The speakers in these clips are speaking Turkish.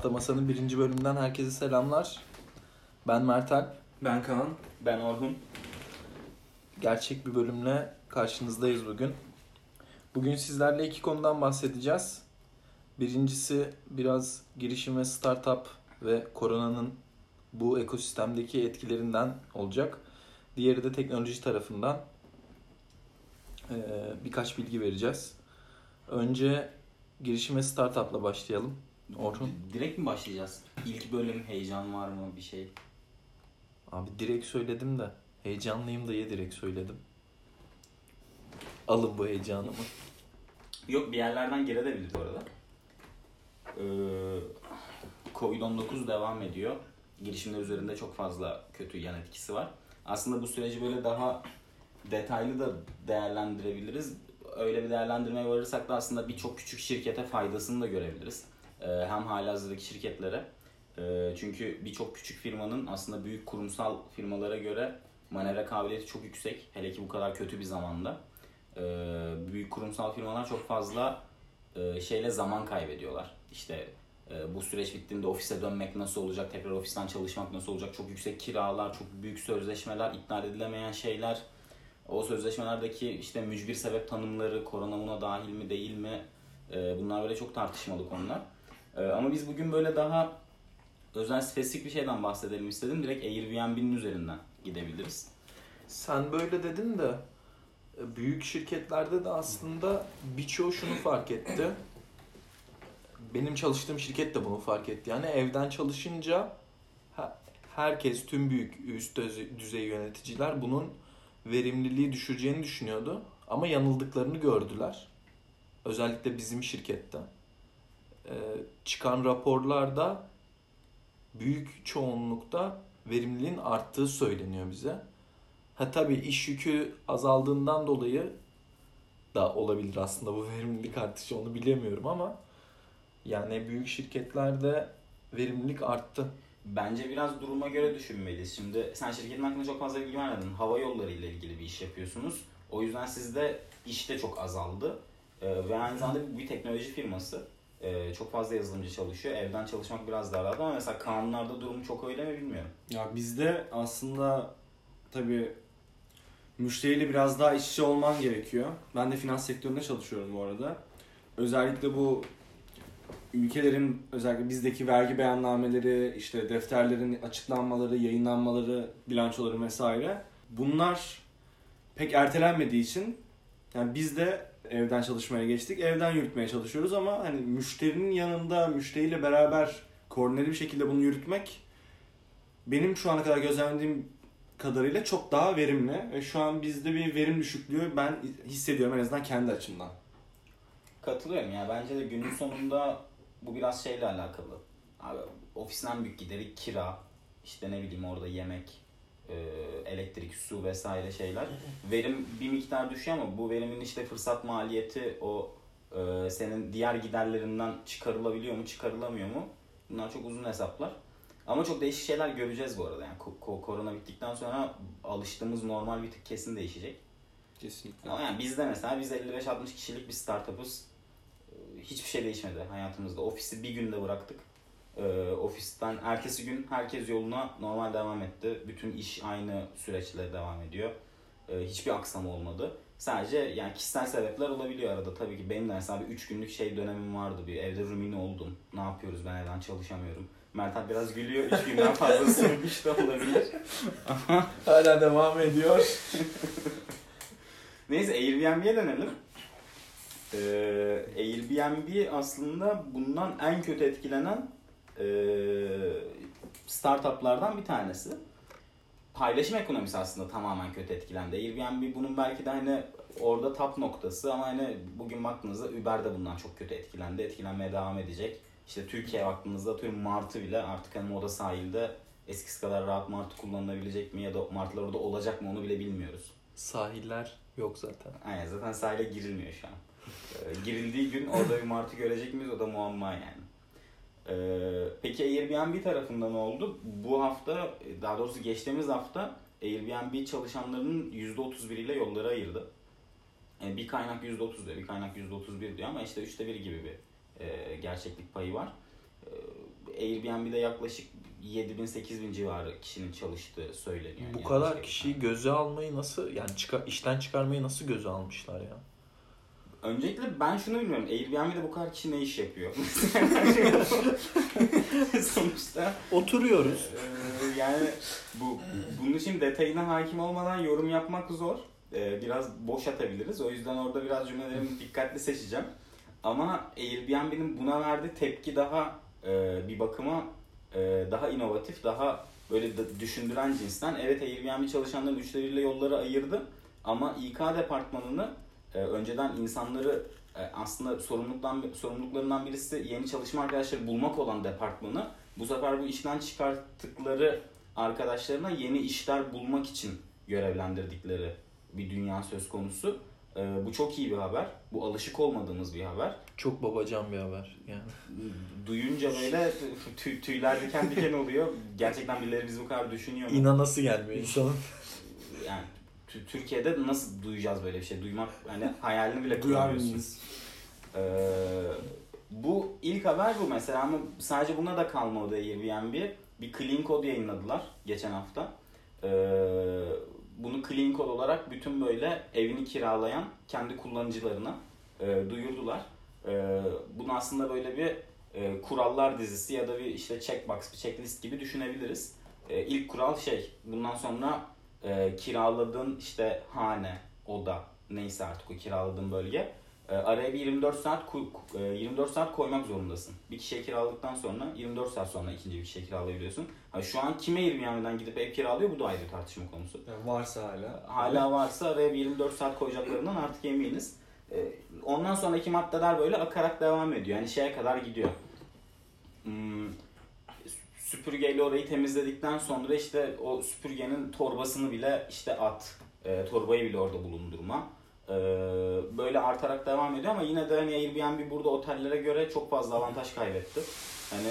Tahta Masa'nın birinci bölümünden herkese selamlar. Ben Mert Alp. Ben Kaan. Ben Orhun. Gerçek bir bölümle karşınızdayız bugün. Bugün sizlerle iki konudan bahsedeceğiz. Birincisi biraz girişim ve startup ve koronanın bu ekosistemdeki etkilerinden olacak. Diğeri de teknoloji tarafından ee, birkaç bilgi vereceğiz. Önce girişim ve startupla başlayalım. Orhun. Direkt mi başlayacağız? İlk bölüm heyecan var mı bir şey? Abi direkt söyledim de. Heyecanlıyım diye direkt söyledim. Alın bu heyecanımı. Yok bir yerlerden girebilir bu arada. Ee, Covid-19 devam ediyor. Girişimler üzerinde çok fazla kötü yan etkisi var. Aslında bu süreci böyle daha detaylı da değerlendirebiliriz. Öyle bir değerlendirmeye varırsak da aslında birçok küçük şirkete faydasını da görebiliriz. Ee, hem halihazırdaki şirketlere. Ee, çünkü birçok küçük firmanın aslında büyük kurumsal firmalara göre manevra kabiliyeti çok yüksek. Hele ki bu kadar kötü bir zamanda. Ee, büyük kurumsal firmalar çok fazla e, şeyle zaman kaybediyorlar. İşte e, bu süreç bittiğinde ofise dönmek nasıl olacak, tekrar ofisten çalışmak nasıl olacak, çok yüksek kiralar, çok büyük sözleşmeler, iptal edilemeyen şeyler. O sözleşmelerdeki işte mücbir sebep tanımları, korona buna dahil mi değil mi? E, bunlar böyle çok tartışmalı konular. E, ama biz bugün böyle daha özel spesifik bir şeyden bahsedelim istedim. Direkt Airbnb'nin üzerinden gidebiliriz. Sen böyle dedin de e, büyük şirketlerde de aslında birçoğu şunu fark etti. Benim çalıştığım şirket de bunu fark etti. Yani evden çalışınca herkes, tüm büyük üst düzey yöneticiler bunun verimliliği düşüreceğini düşünüyordu. Ama yanıldıklarını gördüler. Özellikle bizim şirkette. Ee, çıkan raporlarda büyük çoğunlukta verimliliğin arttığı söyleniyor bize. Ha tabii iş yükü azaldığından dolayı da olabilir aslında bu verimlilik artışı onu bilemiyorum ama yani büyük şirketlerde verimlilik arttı. Bence biraz duruma göre düşünmeliyiz. Şimdi sen şirketin hakkında çok fazla bilgi vermedin. Hava yolları ile ilgili bir iş yapıyorsunuz. O yüzden sizde iş de çok azaldı. Ee, ve aynı zamanda bir teknoloji firması. Ee, çok fazla yazılımcı çalışıyor. Evden çalışmak biraz daha rahat ama mesela kanunlarda durumu çok öyle mi bilmiyorum. Ya bizde aslında tabii müşteriyle biraz daha iç içe olman gerekiyor. Ben de finans sektöründe çalışıyorum bu arada. Özellikle bu ülkelerin özellikle bizdeki vergi beyannameleri, işte defterlerin açıklanmaları, yayınlanmaları, bilançoları vesaire bunlar pek ertelenmediği için yani biz de evden çalışmaya geçtik. Evden yürütmeye çalışıyoruz ama hani müşterinin yanında müşteriyle beraber koordineli bir şekilde bunu yürütmek benim şu ana kadar gözlemlediğim kadarıyla çok daha verimli ve şu an bizde bir verim düşüklüğü ben hissediyorum en azından kendi açımdan. Katılıyorum ya bence de günün sonunda bu biraz şeyle alakalı. Abi ofisinden büyük gideri kira, işte ne bileyim orada yemek, e, elektrik, su vesaire şeyler. Verim bir miktar düşüyor ama bu verimin işte fırsat maliyeti o e, senin diğer giderlerinden çıkarılabiliyor mu, çıkarılamıyor mu? Bunlar çok uzun hesaplar. Ama çok değişik şeyler göreceğiz bu arada. Yani korona bittikten sonra alıştığımız normal bir tık kesin değişecek. Kesinlikle. Ama yani bizde mesela biz 55-60 kişilik bir startup'ız hiçbir şey değişmedi hayatımızda. Ofisi bir günde bıraktık. Ee, ofisten ertesi gün herkes yoluna normal devam etti. Bütün iş aynı süreçle devam ediyor. Ee, hiçbir aksam olmadı. Sadece yani kişisel sebepler olabiliyor arada. Tabii ki benim de mesela bir 3 günlük şey dönemim vardı. Bir evde rumini oldum. Ne yapıyoruz ben evden çalışamıyorum. Mert biraz gülüyor. 3 günden fazla sürmüş de olabilir. Hala devam ediyor. Neyse Airbnb'ye dönelim. Ee, Airbnb aslında bundan en kötü etkilenen e, startuplardan bir tanesi. Paylaşım ekonomisi aslında tamamen kötü etkilendi. Airbnb bunun belki de hani orada tap noktası ama hani bugün baktığınızda Uber de bundan çok kötü etkilendi. Etkilenmeye devam edecek. İşte Türkiye baktığınızda tüm Martı bile artık hani moda sahilde eskisi kadar rahat Martı kullanılabilecek mi ya da Martılar orada olacak mı onu bile bilmiyoruz. Sahiller yok zaten. Aynen zaten sahile girilmiyor şu an. Ee, girildiği gün orada bir martı görecek miyiz o da muamma yani. Ee, peki Airbnb tarafında ne oldu? Bu hafta daha doğrusu geçtiğimiz hafta Airbnb çalışanlarının %31 ile yolları ayırdı. Yani bir kaynak %30 diyor, bir kaynak %31 diyor ama işte üçte bir gibi bir e, gerçeklik payı var. E, Airbnb'de yaklaşık 7000-8000 civarı kişinin çalıştığı söyleniyor. Bu Yani kadar kişiyi göze almayı nasıl yani çıkar, işten çıkarmayı nasıl göze almışlar ya? Öncelikle ben şunu bilmiyorum. Airbnb'de bu kadar kişi ne iş yapıyor? Sonuçta Oturuyoruz. Ee, yani bu bunun için detayına hakim olmadan yorum yapmak zor. Ee, biraz boş atabiliriz. O yüzden orada biraz cümlelerimi dikkatli seçeceğim. Ama Airbnb'nin buna verdiği tepki daha e, bir bakıma e, daha inovatif, daha böyle düşündüren cinsten. Evet Airbnb çalışanların üçleriyle yolları ayırdı. Ama İK departmanını e, önceden insanları e, aslında sorumluluktan sorumluluklarından birisi yeni çalışma arkadaşları bulmak olan departmanı bu sefer bu işten çıkarttıkları arkadaşlarına yeni işler bulmak için görevlendirdikleri bir dünya söz konusu. Ee, bu çok iyi bir haber. Bu alışık olmadığımız bir haber. Çok babacan bir haber yani. Duyunca böyle tüy, tüyler diken diken oluyor. Gerçekten birileri biz bu kadar düşünüyor mu? İnanası gelmiyor insanın. Yani Tü- Türkiye'de nasıl duyacağız böyle bir şey? Duymak hani hayalini bile Duyar kuramıyorsun. mıyız? Ee, bu ilk haber bu mesela ama sadece buna da kalmadı Airbnb. Bir clean code yayınladılar geçen hafta. Ee, bunu clean code olarak bütün böyle evini kiralayan kendi kullanıcılarına e, duyurdular. Ee, bunu aslında böyle bir e, kurallar dizisi ya da bir işte checkbox, bir checklist gibi düşünebiliriz. E, ilk kural şey, bundan sonra e, kiraladığın işte hane, oda, neyse artık o kiraladığın bölge e, araya bir 24 saat e, 24 saat koymak zorundasın. Bir kişiye kiraladıktan sonra 24 saat sonra ikinci bir kişiye kiralayabiliyorsun. Ha, şu an kime Airbnb'den gidip ev kiralıyor bu da ayrı tartışma konusu. Yani varsa hala. Hala varsa araya bir 24 saat koyacaklarından artık eminiz. E, ondan sonraki maddeler böyle akarak devam ediyor. Yani şeye kadar gidiyor. Hmm, süpürgeyle orayı temizledikten sonra işte o süpürgenin torbasını bile işte at. E, torbayı bile orada bulundurma. E, böyle artarak devam ediyor ama yine de hani Airbnb burada otellere göre çok fazla avantaj kaybetti. Hani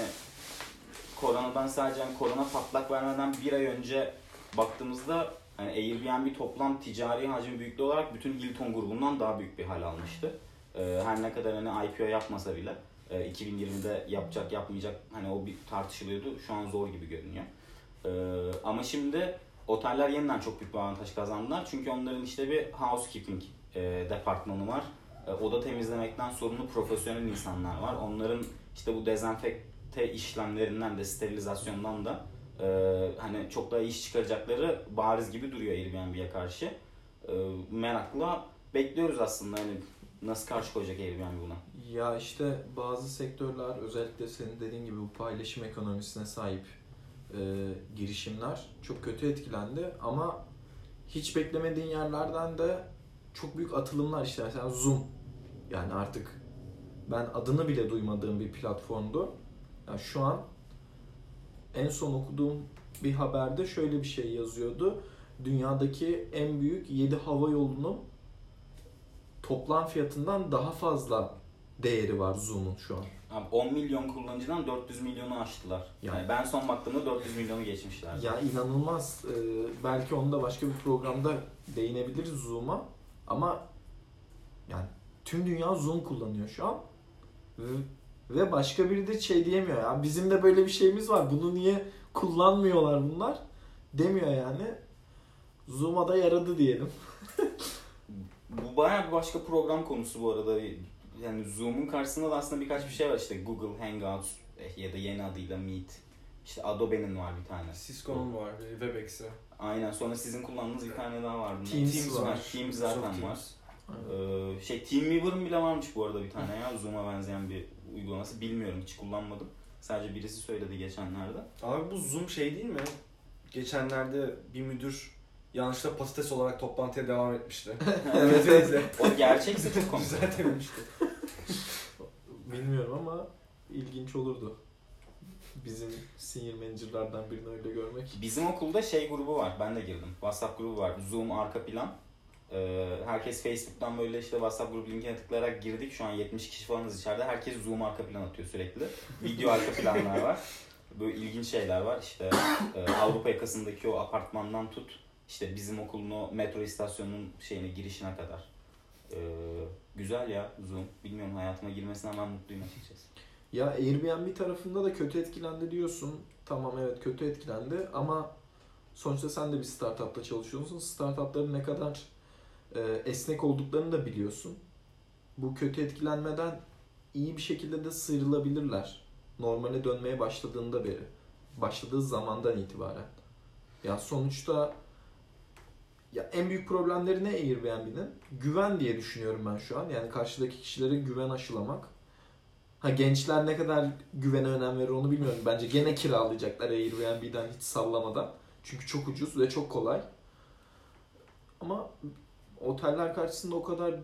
koronadan sadece hani korona patlak vermeden bir ay önce baktığımızda hani Airbnb toplam ticari hacim büyüklüğü olarak bütün Hilton grubundan daha büyük bir hal almıştı. Ee, her ne kadar hani IPO yapmasa bile e, 2020'de yapacak yapmayacak hani o bir tartışılıyordu. Şu an zor gibi görünüyor. Ee, ama şimdi oteller yeniden çok büyük bir avantaj kazandılar. Çünkü onların işte bir housekeeping e, departmanı var. E, oda temizlemekten sorumlu profesyonel insanlar var. Onların işte bu dezenfekte işlemlerinden de sterilizasyondan da e, hani çok daha iş çıkaracakları bariz gibi duruyor Airbnb'ye karşı. E, merakla bekliyoruz aslında hani nasıl karşı koyacak Airbnb buna. Ya işte bazı sektörler özellikle senin dediğin gibi bu paylaşım ekonomisine sahip e, girişimler çok kötü etkilendi ama hiç beklemediğin yerlerden de çok büyük atılımlar işte mesela Zoom yani artık ben adını bile duymadığım bir platformdu. Yani şu an en son okuduğum bir haberde şöyle bir şey yazıyordu. Dünyadaki en büyük 7 hava yolunun toplam fiyatından daha fazla değeri var Zoom'un şu an. Abi 10 milyon kullanıcıdan 400 milyonu aştılar. Yani- Yani ben son baktığımda 400 milyonu geçmişler. Ya inanılmaz. Ee, belki onu da başka bir programda değinebiliriz Zoom'a. Ama yani tüm dünya Zoom kullanıyor şu an. Ve, ve başka biri de şey diyemiyor. Ya bizim de böyle bir şeyimiz var. Bunu niye kullanmıyorlar bunlar? Demiyor yani. Zoom'a da yaradı diyelim. Bu bayağı bir başka program konusu bu arada. Yani Zoom'un karşısında da aslında birkaç bir şey var işte Google Hangouts eh, ya da yeni adıyla Meet. İşte Adobe'nin var bir tane. Cisco'nun var, Webex'i. Aynen sonra sizin kullandığınız bir tane daha var. Teams var. Teams zaten Microsoft var. Teams. Ee, şey Teamweaver'ın bile varmış bu arada bir tane ya Zoom'a benzeyen bir uygulaması. Bilmiyorum hiç kullanmadım. Sadece birisi söyledi geçenlerde. Abi bu Zoom şey değil mi? Geçenlerde bir müdür yanlışlıkla patates olarak toplantıya devam etmişti. Evet, Neyse. O gerçekse çok komik. Düzeltememişti. Bilmiyorum ama ilginç olurdu. Bizim senior manager'lardan birini öyle görmek. Bizim okulda şey grubu var. Ben de girdim. WhatsApp grubu var. Zoom arka plan. Ee, herkes Facebook'tan böyle işte WhatsApp grubu linkine tıklayarak girdik. Şu an 70 kişi falanız içeride. Herkes Zoom arka plan atıyor sürekli. Video arka planlar var. Böyle ilginç şeyler var. İşte e, Avrupa yakasındaki o apartmandan tut. İşte bizim okulun o metro istasyonunun şeyine girişine kadar. Ee, güzel ya Zoom. Bilmiyorum hayatıma girmesinden ben mutluyum açıkçası. Ya Airbnb tarafında da kötü etkilendi diyorsun. Tamam evet kötü etkilendi ama sonuçta sen de bir startupta çalışıyorsun. Startupların ne kadar e, esnek olduklarını da biliyorsun. Bu kötü etkilenmeden iyi bir şekilde de sıyrılabilirler. Normale dönmeye başladığında beri. Başladığı zamandan itibaren. Ya sonuçta ya en büyük problemleri ne Airbnb'nin? Güven diye düşünüyorum ben şu an. Yani karşıdaki kişilere güven aşılamak. Ha gençler ne kadar güvene önem verir onu bilmiyorum. Bence gene kiralayacaklar Airbnb'den hiç sallamadan. Çünkü çok ucuz ve çok kolay. Ama oteller karşısında o kadar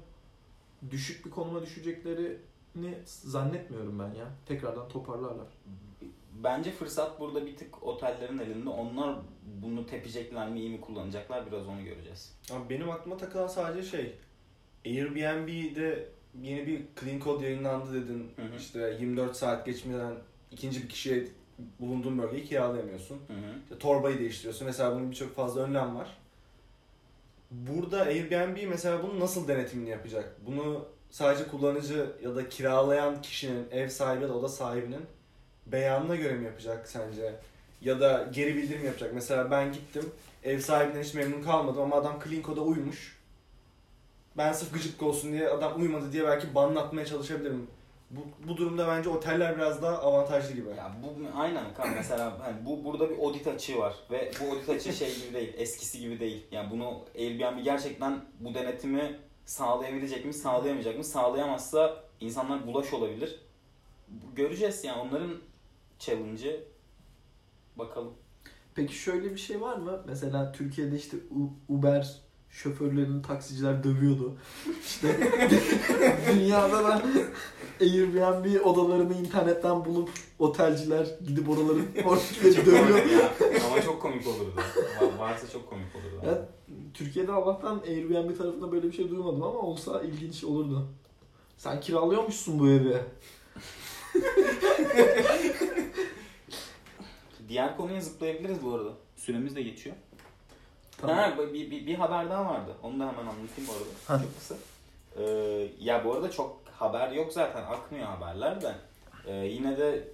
düşük bir konuma düşeceklerini zannetmiyorum ben ya. Tekrardan toparlarlar. Bence fırsat burada bir tık otellerin elinde. Onlar bunu tepecekler mi, iyi mi kullanacaklar biraz onu göreceğiz. Abi benim aklıma takılan sadece şey Airbnb'de yeni bir clean code yayınlandı dedin. Hı hı. İşte 24 saat geçmeden ikinci bir kişiye bulunduğun bölgeyi kiralayamıyorsun. Hı hı. İşte torbayı değiştiriyorsun. Mesela bunun birçok fazla önlem var. Burada Airbnb mesela bunun nasıl denetimini yapacak? Bunu sadece kullanıcı ya da kiralayan kişinin, ev sahibi ya da oda sahibinin beyanına göre mi yapacak sence? Ya da geri bildirim yapacak. Mesela ben gittim, ev sahibinden hiç memnun kalmadım ama adam clean code'a uymuş. Ben sırf gıcık olsun diye adam uymadı diye belki banlatmaya çalışabilirim. Bu, bu durumda bence oteller biraz daha avantajlı gibi. Ya bu aynen kan mesela hani bu burada bir audit açığı var ve bu audit açığı şey gibi değil, eskisi gibi değil. Yani bunu Airbnb gerçekten bu denetimi sağlayabilecek mi, sağlayamayacak mı? Sağlayamazsa insanlar bulaş olabilir. Göreceğiz yani onların challenge'ı bakalım. Peki şöyle bir şey var mı? Mesela Türkiye'de işte U- Uber şoförlerini taksiciler dövüyordu. İşte dünyada da Airbnb odalarını internetten bulup otelciler gidip oraları ortalıkları dövüyor. Ya, ama çok komik olurdu. Var- Varsa çok komik olurdu. Evet. Türkiye'de Allah'tan Airbnb tarafında böyle bir şey duymadım ama olsa ilginç olurdu. Sen kiralıyormuşsun bu evi. Diğer konuya zıplayabiliriz bu arada. Süremiz de geçiyor. Tamam. Ha, bir, bir, bir haber daha vardı. Onu da hemen anlatayım bu arada. Çok kısa. Ee, ya bu arada çok haber yok zaten. Akmıyor haberler de. Ee, yine de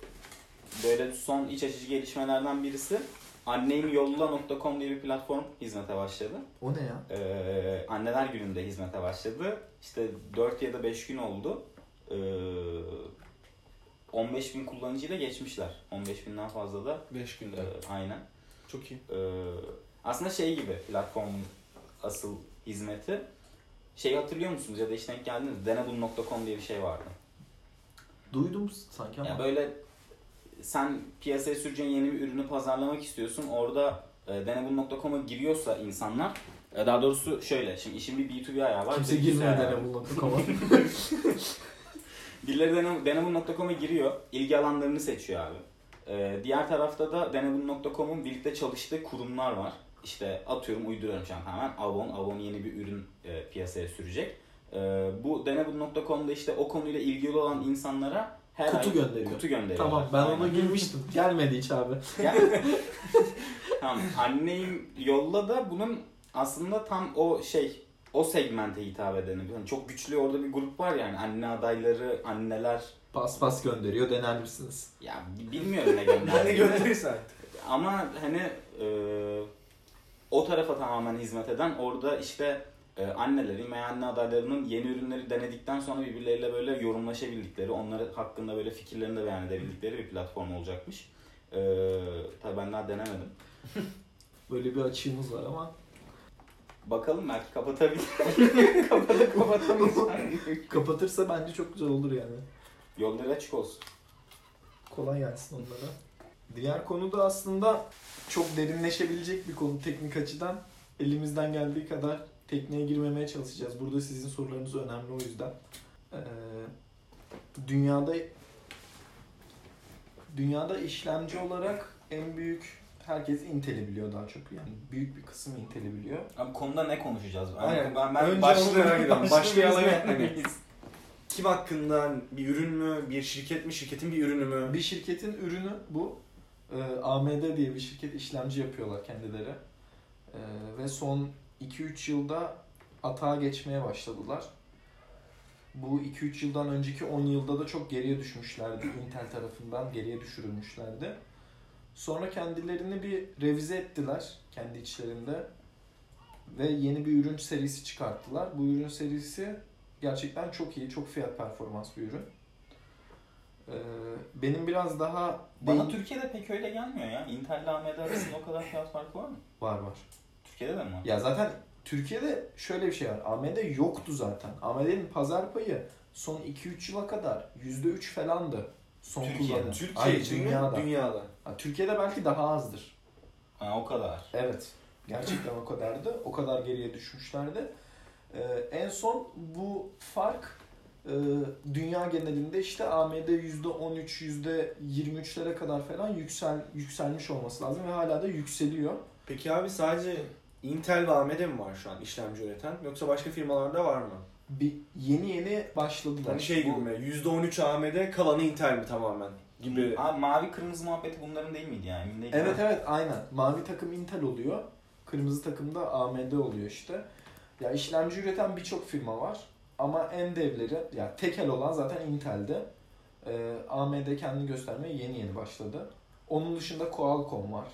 böyle son iç açıcı gelişmelerden birisi annemyolla.com diye bir platform hizmete başladı. O ne ya? Ee, anneler gününde hizmete başladı. İşte 4 ya da 5 gün oldu. Ee, 15 bin kullanıcıyla geçmişler. 15 binden fazla da 5 günde. e, aynen. Çok iyi. Ee, aslında şey gibi platformun asıl hizmeti. Şeyi hatırlıyor musunuz ya da hiç denk geldiniz? Denebul.com diye bir şey vardı. Duydum sanki ama. Yani böyle sen piyasaya süreceğin yeni bir ürünü pazarlamak istiyorsun. Orada e, denebul.com'a giriyorsa insanlar e, daha doğrusu şöyle şimdi işin bir B2B ayağı var. Kimse bir B2C girmiyor. Denebul.com'a. Birileri Denebul.com'a giriyor, ilgi alanlarını seçiyor abi. Ee, diğer tarafta da Denebul.com'un birlikte çalıştığı kurumlar var. İşte atıyorum uyduruyorum şu an tamamen Avon. Avon yeni bir ürün e, piyasaya sürecek. Ee, bu Denebul.com'da işte o konuyla ilgili olan insanlara her Kutu ay gönderiyor. kutu gönderiyor. tamam ben ona girmiştim. Gelmedi hiç abi. Tamam anneyim yolla da bunun aslında tam o şey o segmente hitap edeni. Yani çok güçlü orada bir grup var yani anne adayları, anneler Pas pas gönderiyor dener misiniz? ya bi- bilmiyorum ne Ne gönderdiğini. gönderirsen. Ama hani e, o tarafa tamamen hizmet eden orada işte e, annelerin veya anne adaylarının yeni ürünleri denedikten sonra birbirleriyle böyle yorumlaşabildikleri, onları hakkında böyle fikirlerini de beyan edebildikleri bir platform olacakmış. E, tabii ben daha denemedim. Böyle bir açığımız var ama Bakalım belki kapatabilir. Kapatamayacağım. kapatırsa bence çok güzel olur yani. Yolları açık olsun. Kolay gelsin onlara. Diğer konu da aslında çok derinleşebilecek bir konu teknik açıdan. Elimizden geldiği kadar tekneye girmemeye çalışacağız. Burada sizin sorularınız önemli o yüzden. Ee, dünyada dünyada işlemci olarak en büyük herkes Intel'i biliyor daha çok. Yani büyük bir kısım Intel'i biliyor. Abi konuda ne konuşacağız? Ben, Aynen. Ben, ben Önce başlığı- merak ediyorum. başlığı. Kim hakkında bir ürün mü, bir şirket mi, şirketin bir ürünü mü? Bir şirketin ürünü bu. Ee, AMD diye bir şirket işlemci yapıyorlar kendileri. Ee, ve son 2-3 yılda atağa geçmeye başladılar. Bu 2-3 yıldan önceki 10 yılda da çok geriye düşmüşlerdi. Intel tarafından geriye düşürülmüşlerdi. Sonra kendilerini bir revize ettiler kendi içlerinde. Ve yeni bir ürün serisi çıkarttılar. Bu ürün serisi gerçekten çok iyi, çok fiyat performans bir ürün. Ee, benim biraz daha Bana değin- Türkiye'de pek öyle gelmiyor ya. Intel ile AMD arasında o kadar fiyat farkı var mı? var var. Türkiye'de de mi var? Ya zaten Türkiye'de şöyle bir şey var. AMD yoktu zaten. AMD'nin pazar payı son 2-3 yıla kadar %3 falandı. Son Türkiye'de. kullanım. Türkiye için dünyada. Dünyada. Türkiye'de belki daha azdır. Ha o kadar. Evet. Gerçekten o kadardı. O kadar geriye düşmüşlerdi. Ee, en son bu fark e, dünya genelinde işte AMD %13, %23'lere kadar falan yüksel yükselmiş olması lazım ve hala da yükseliyor. Peki abi sadece Intel ve AMD mi var şu an işlemci üreten yoksa başka firmalarda var mı? Bir yeni yeni başladılar. Hani şey gibi mi? %13 AMD kalanı Intel mi tamamen? Gibi. Abi mavi kırmızı muhabbeti bunların değil miydi yani? Emin değilim Evet ama. evet aynen. Mavi takım Intel oluyor. Kırmızı takım da AMD oluyor işte. Ya işlemci üreten birçok firma var. Ama en devleri, ya tekel olan zaten Intel'de. Ee, AMD kendini göstermeye yeni yeni başladı. Onun dışında Qualcomm var.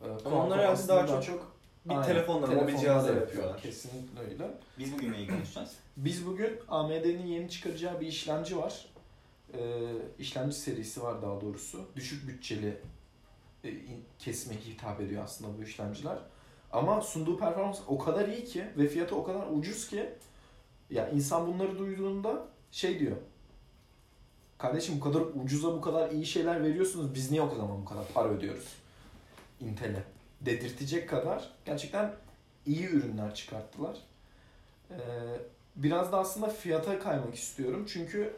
Ee, Qualcomm onlar aslında daha çok bir Aynen, telefonla, mobil telefonla cihazla da yapıyorlar. Kesinlikle öyle. Biz bugün neyi konuşacağız? Biz bugün AMD'nin yeni çıkaracağı bir işlemci var. Ee, işlemci serisi var daha doğrusu. Düşük bütçeli e, kesime hitap ediyor aslında bu işlemciler. Ama sunduğu performans o kadar iyi ki ve fiyatı o kadar ucuz ki ya insan bunları duyduğunda şey diyor. Kardeşim bu kadar ucuza bu kadar iyi şeyler veriyorsunuz. Biz niye o zaman bu kadar para ödüyoruz? Intel'e. Dedirtecek kadar gerçekten iyi ürünler çıkarttılar. Ee, biraz da aslında fiyata kaymak istiyorum. Çünkü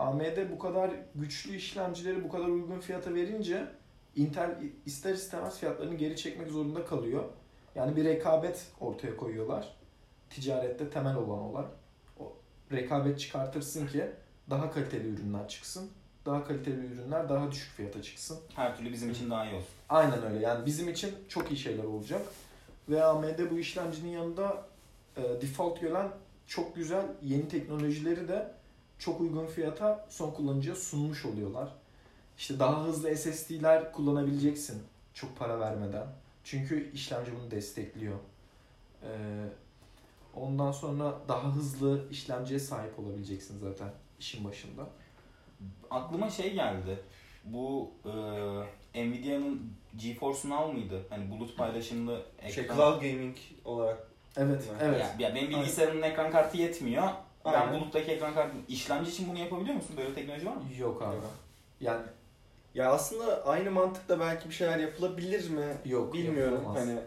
AMD bu kadar güçlü işlemcileri bu kadar uygun fiyata verince Intel ister istemez fiyatlarını geri çekmek zorunda kalıyor. Yani bir rekabet ortaya koyuyorlar. Ticarette temel olan olay. O rekabet çıkartırsın ki daha kaliteli ürünler çıksın. Daha kaliteli ürünler daha düşük fiyata çıksın. Her türlü bizim için daha iyi olsun. Aynen öyle. Yani bizim için çok iyi şeyler olacak. Ve AMD bu işlemcinin yanında e, default gelen çok güzel yeni teknolojileri de çok uygun fiyata son kullanıcıya sunmuş oluyorlar. İşte daha hızlı SSD'ler kullanabileceksin çok para vermeden. Çünkü işlemci bunu destekliyor. E, ondan sonra daha hızlı işlemciye sahip olabileceksin zaten işin başında. Aklıma şey geldi. Bu e, Nvidia'nın GeForce Now mıydı? Hani bulut paylaşımlı ekran. Şey cloud gaming olarak. Evet, Evet. evet. Ya, ya benim bilgisayarımın ekran kartı yetmiyor. Ben Aynen. buluttaki ekran kartı işlemci için bunu yapabiliyor musun? Böyle teknoloji var mı? Yok abi. Yani Ya aslında aynı mantıkla belki bir şeyler yapılabilir mi? yok. Bilmiyorum hani.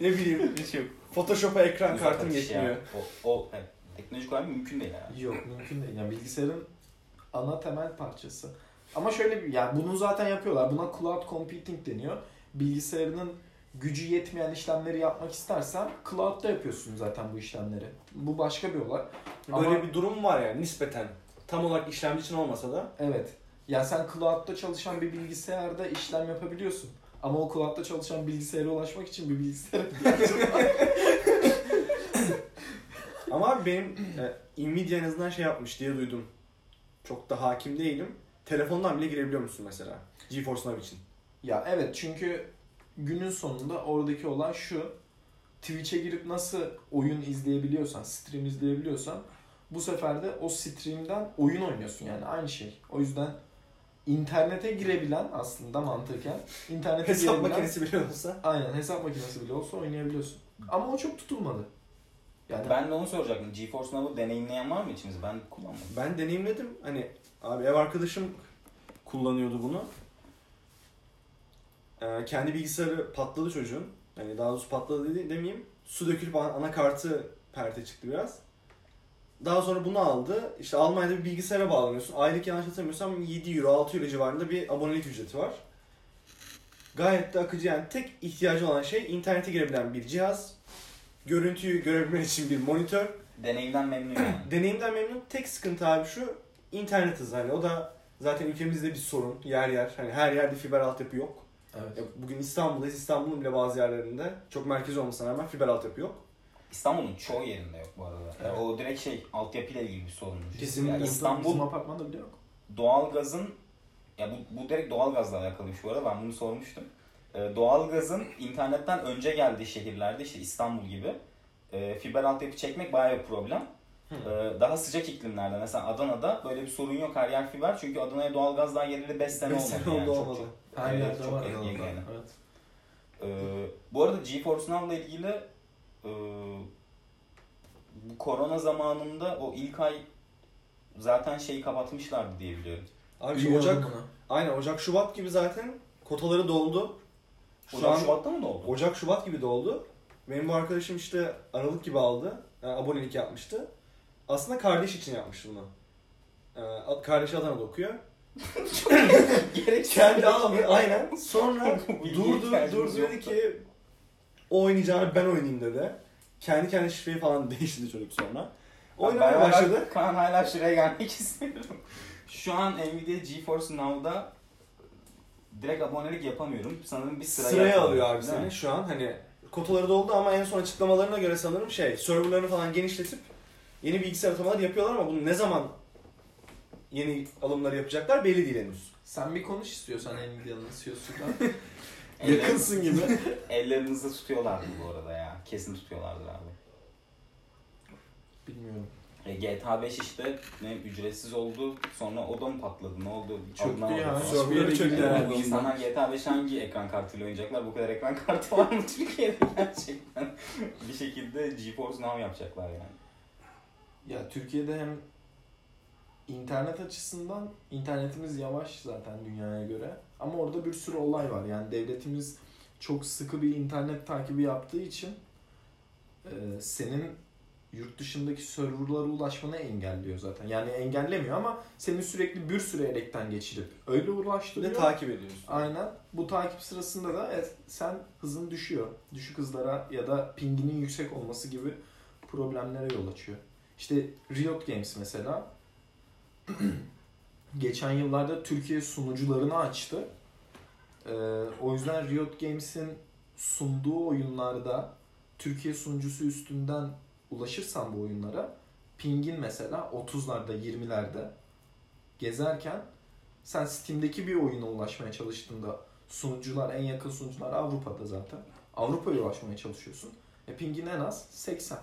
ne bileyim. Hiç yok. Photoshop'a ekran Uzak kartım atış ya. yetmiyor. O, o evet, teknolojik olarak mümkün değil yani. Yok mümkün değil. Yani bilgisayarın ana temel parçası. Ama şöyle bir yani bunu zaten yapıyorlar. Buna cloud computing deniyor. Bilgisayarının gücü yetmeyen işlemleri yapmak istersen cloud'da yapıyorsun zaten bu işlemleri. Bu başka bir olay. Böyle Ama- bir durum var yani nispeten. Tam olarak işlemci için olmasa da. Evet. Ya sen cloud'da çalışan bir bilgisayarda işlem yapabiliyorsun. Ama o cloud'da çalışan bilgisayara ulaşmak için bir var. Ama abi benim e, Nvidia en azından şey yapmış diye duydum. Çok da hakim değilim. Telefondan bile girebiliyor musun mesela? GeForce Now için. Ya evet çünkü günün sonunda oradaki olay şu. Twitch'e girip nasıl oyun izleyebiliyorsan, stream izleyebiliyorsan bu sefer de o stream'den oyun oynuyorsun yani aynı şey. O yüzden internete girebilen aslında mantıken internete Hesap girebilen makinesi bile olsa. aynen hesap makinesi bile olsa oynayabiliyorsun. Ama o çok tutulmadı. Yani Ben de onu soracaktım. GeForce Now'u deneyimleyen var mı içimizde? Ben kullanmadım. Ben deneyimledim. Hani abi ev arkadaşım kullanıyordu bunu. Ee, kendi bilgisayarı patladı çocuğun. Hani daha doğrusu patladı dedi, demeyeyim. Su dökülüp ana- anakartı perte çıktı biraz. Daha sonra bunu aldı. İşte Almanya'da bir bilgisayara bağlanıyorsun. Aylık yanlış hatırlamıyorsam 7 euro 6 euro civarında bir abonelik ücreti var. Gayet de akıcı yani tek ihtiyacı olan şey internete girebilen bir cihaz. Görüntüyü görebilmen için bir monitör. Deneyimden memnun yani. Deneyimden memnun. Tek sıkıntı abi şu internet hızı. Hani o da zaten ülkemizde bir sorun. Yer yer. Hani her yerde fiber altyapı yok. Evet. Ya bugün İstanbul'dayız. İstanbul'un bile bazı yerlerinde çok merkez olmasına rağmen fiber altyapı yok. İstanbul'un çoğu yerinde yok bu arada. Yani Evet. o direkt şey altyapıyla ilgili bir sorunmuş. Bizim, Ya burada, İstanbul bizim apartmanda bile yok. doğalgazın ya bu, bu direkt doğalgazla alakalıymış bu arada ben bunu sormuştum. Ee, doğalgazın internetten önce geldiği şehirlerde işte İstanbul gibi e, fiber altyapı çekmek bayağı bir problem. Ee, daha sıcak iklimlerde mesela Adana'da böyle bir sorun yok her yer fiber çünkü Adana'ya doğalgaz daha geleli 5 sene Beş olmadı. sene yani. oldu, Çok- olmadı. çok- Her evet, yerde çok var. yeni yani. yani. Evet. Ee, bu arada GeForce Now'la ilgili e, bu korona zamanında o ilk ay zaten şeyi kapatmışlardı diye biliyorum. Abi şu Ocak, aynen Ocak Şubat gibi zaten kotaları doldu. Şu Ocak an Şubat'ta mı oldu? Ocak Şubat gibi doldu. Benim bu arkadaşım işte Aralık gibi aldı. Yani abonelik yapmıştı. Aslında kardeş için yapmıştı bunu. Ee, kardeşi Adana'da okuyor. Kendi aldı aynen. Sonra durdu, durdu dedi ki o oynayacağını ben oynayayım dedi. Kendi kendi şifreyi falan değiştirdi çocuk sonra. Oynamaya başladı. Kaan hala şuraya gelmek istiyorum. Şu an Nvidia GeForce Now'da direkt abonelik yapamıyorum. Sanırım bir sıraya, Sıraya alıyor abi seni şu an hani kotaları doldu ama en son açıklamalarına göre sanırım şey serverlarını falan genişletip yeni bilgisayar atamaları yapıyorlar ama bunu ne zaman yeni alımları yapacaklar belli değil henüz. Sen bir konuş istiyorsan Nvidia'nın CEO'suyla. Yakınsın gibi. Ellerinizde tutuyorlardı bu arada ya. Kesin tutuyorlardır abi. Bilmiyorum. E, GTA 5 işte ne ücretsiz oldu. Sonra o da mı patladı? Ne oldu? Çöktü Anlamadım. ya. Server'ı çöktü herhalde. Bu insanlar GTA 5 hangi ekran kartıyla oynayacaklar? Bu kadar ekran kartı var mı Türkiye'de gerçekten? bir şekilde GeForce Now yapacaklar yani. Ya Türkiye'de hem internet açısından internetimiz yavaş zaten dünyaya göre. Ama orada bir sürü olay var. Yani devletimiz çok sıkı bir internet takibi yaptığı için e, senin yurt dışındaki serverlara ulaşmanı engelliyor zaten. Yani engellemiyor ama seni sürekli bir sürü elekten geçirip öyle de uğraştırıyor. takip ediyorsun. Aynen. Bu takip sırasında da e, sen hızın düşüyor. Düşük hızlara ya da pinginin yüksek olması gibi problemlere yol açıyor. İşte Riot Games mesela geçen yıllarda Türkiye sunucularını açtı. Ee, o yüzden Riot Games'in sunduğu oyunlarda Türkiye sunucusu üstünden ulaşırsan bu oyunlara pingin mesela 30'larda 20'lerde gezerken sen Steam'deki bir oyuna ulaşmaya çalıştığında sunucular en yakın sunucular Avrupa'da zaten. Avrupa'ya ulaşmaya çalışıyorsun. E pingin en az 80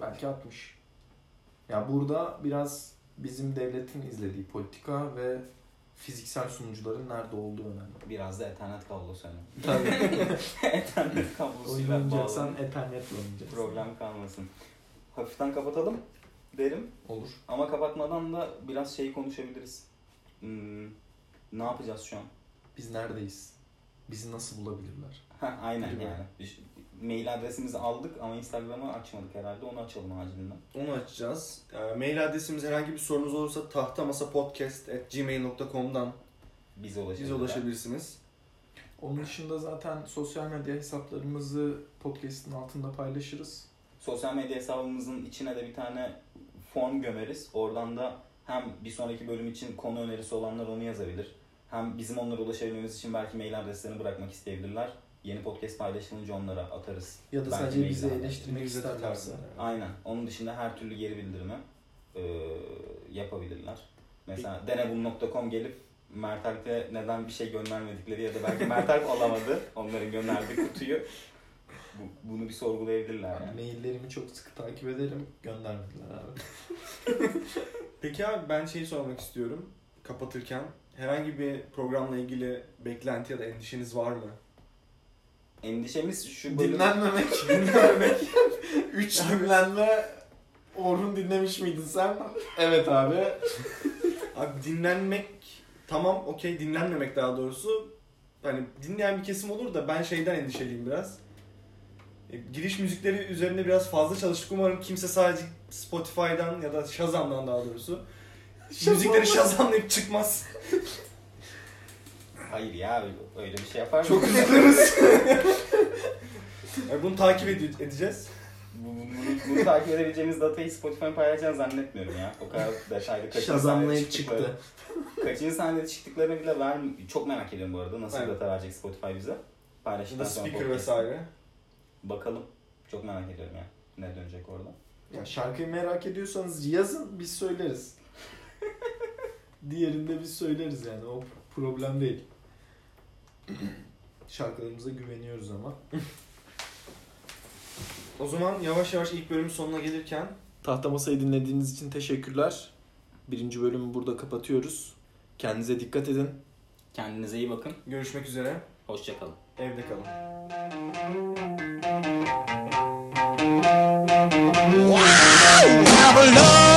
belki 60. Ya burada biraz bizim devletin izlediği politika ve fiziksel sunucuların nerede olduğu önemli. Biraz da Ethernet kablosu önemli. Tabii. Ethernet kablosuyla oynayacaksan. Ethernet'le oynayacaksın. Problem kalmasın. Hafiften kapatalım derim. Olur. Ama kapatmadan da biraz şey konuşabiliriz. Hmm, ne yapacağız şu an? Biz neredeyiz? Bizi nasıl bulabilirler? Heh, aynen Gibi. yani. Mail adresimizi aldık ama Instagram'ı açmadık herhalde. Onu açalım acilinden. Onu açacağız. Ee, mail adresimiz herhangi bir sorunuz olursa tahtamasapodcast.gmail.com'dan Bize ulaşabilirler. bize ulaşabilirsiniz. Onun dışında zaten sosyal medya hesaplarımızı podcast'in altında paylaşırız. Sosyal medya hesabımızın içine de bir tane form gömeriz. Oradan da hem bir sonraki bölüm için konu önerisi olanlar onu yazabilir. Hem bizim onlara ulaşabilmemiz için belki mail adreslerini bırakmak isteyebilirler. Yeni podcast paylaşılınca onlara atarız. Ya da Belki sadece bizi eleştirmek isterlerse. Aynen. Onun dışında her türlü geri bildirimi e, yapabilirler. Mesela denebul.com gelip Mert Alp'e neden bir şey göndermedikleri ya da belki Mert Alp alamadı onların gönderdiği kutuyu. Bu- bunu bir sorgulayabilirler yani. Maillerimi çok sıkı takip ederim. Göndermediler abi. Peki abi ben şeyi sormak istiyorum kapatırken. Herhangi bir programla ilgili beklenti ya da endişeniz var mı? Endişemiz şu bölüm... Dinlenmemek. Dinlenmemek. Üç dinlenme. Orhun dinlemiş miydin sen? Evet abi. Abi dinlenmek tamam okey dinlenmemek daha doğrusu. Hani dinleyen bir kesim olur da ben şeyden endişeliyim biraz. E, giriş müzikleri üzerinde biraz fazla çalıştık. Umarım kimse sadece Spotify'dan ya da Shazam'dan daha doğrusu müzikleri Shazamlayıp çıkmaz. Hayır ya öyle bir şey yapar mı? Çok üzülürüz. Yani bunu takip ede- edeceğiz. Bu- Bunu, bunu takip edebileceğimiz datayı Spotify'a paylaşacağını zannetmiyorum ya. O kadar detaylı. Kaçıncı sahnede çıktıkları- çıktı. Kaçıncı sahnede çıktıklarını bile ver Çok merak ediyorum bu arada. Nasıl bir Evet. data verecek Spotify bize? Ya Paylaştıktan da sonra speaker podcast. vesaire. Bakalım. Çok merak ediyorum ya. ne dönecek orada. Ya şarkıyı merak ediyorsanız yazın biz söyleriz. Diğerinde biz söyleriz yani o problem değil. Şarkılarımıza güveniyoruz ama. o zaman yavaş yavaş ilk bölümün sonuna gelirken... Tahta Masa'yı dinlediğiniz için teşekkürler. Birinci bölümü burada kapatıyoruz. Kendinize dikkat edin. Kendinize iyi bakın. Görüşmek üzere. Hoşçakalın. Evde kalın. Wow!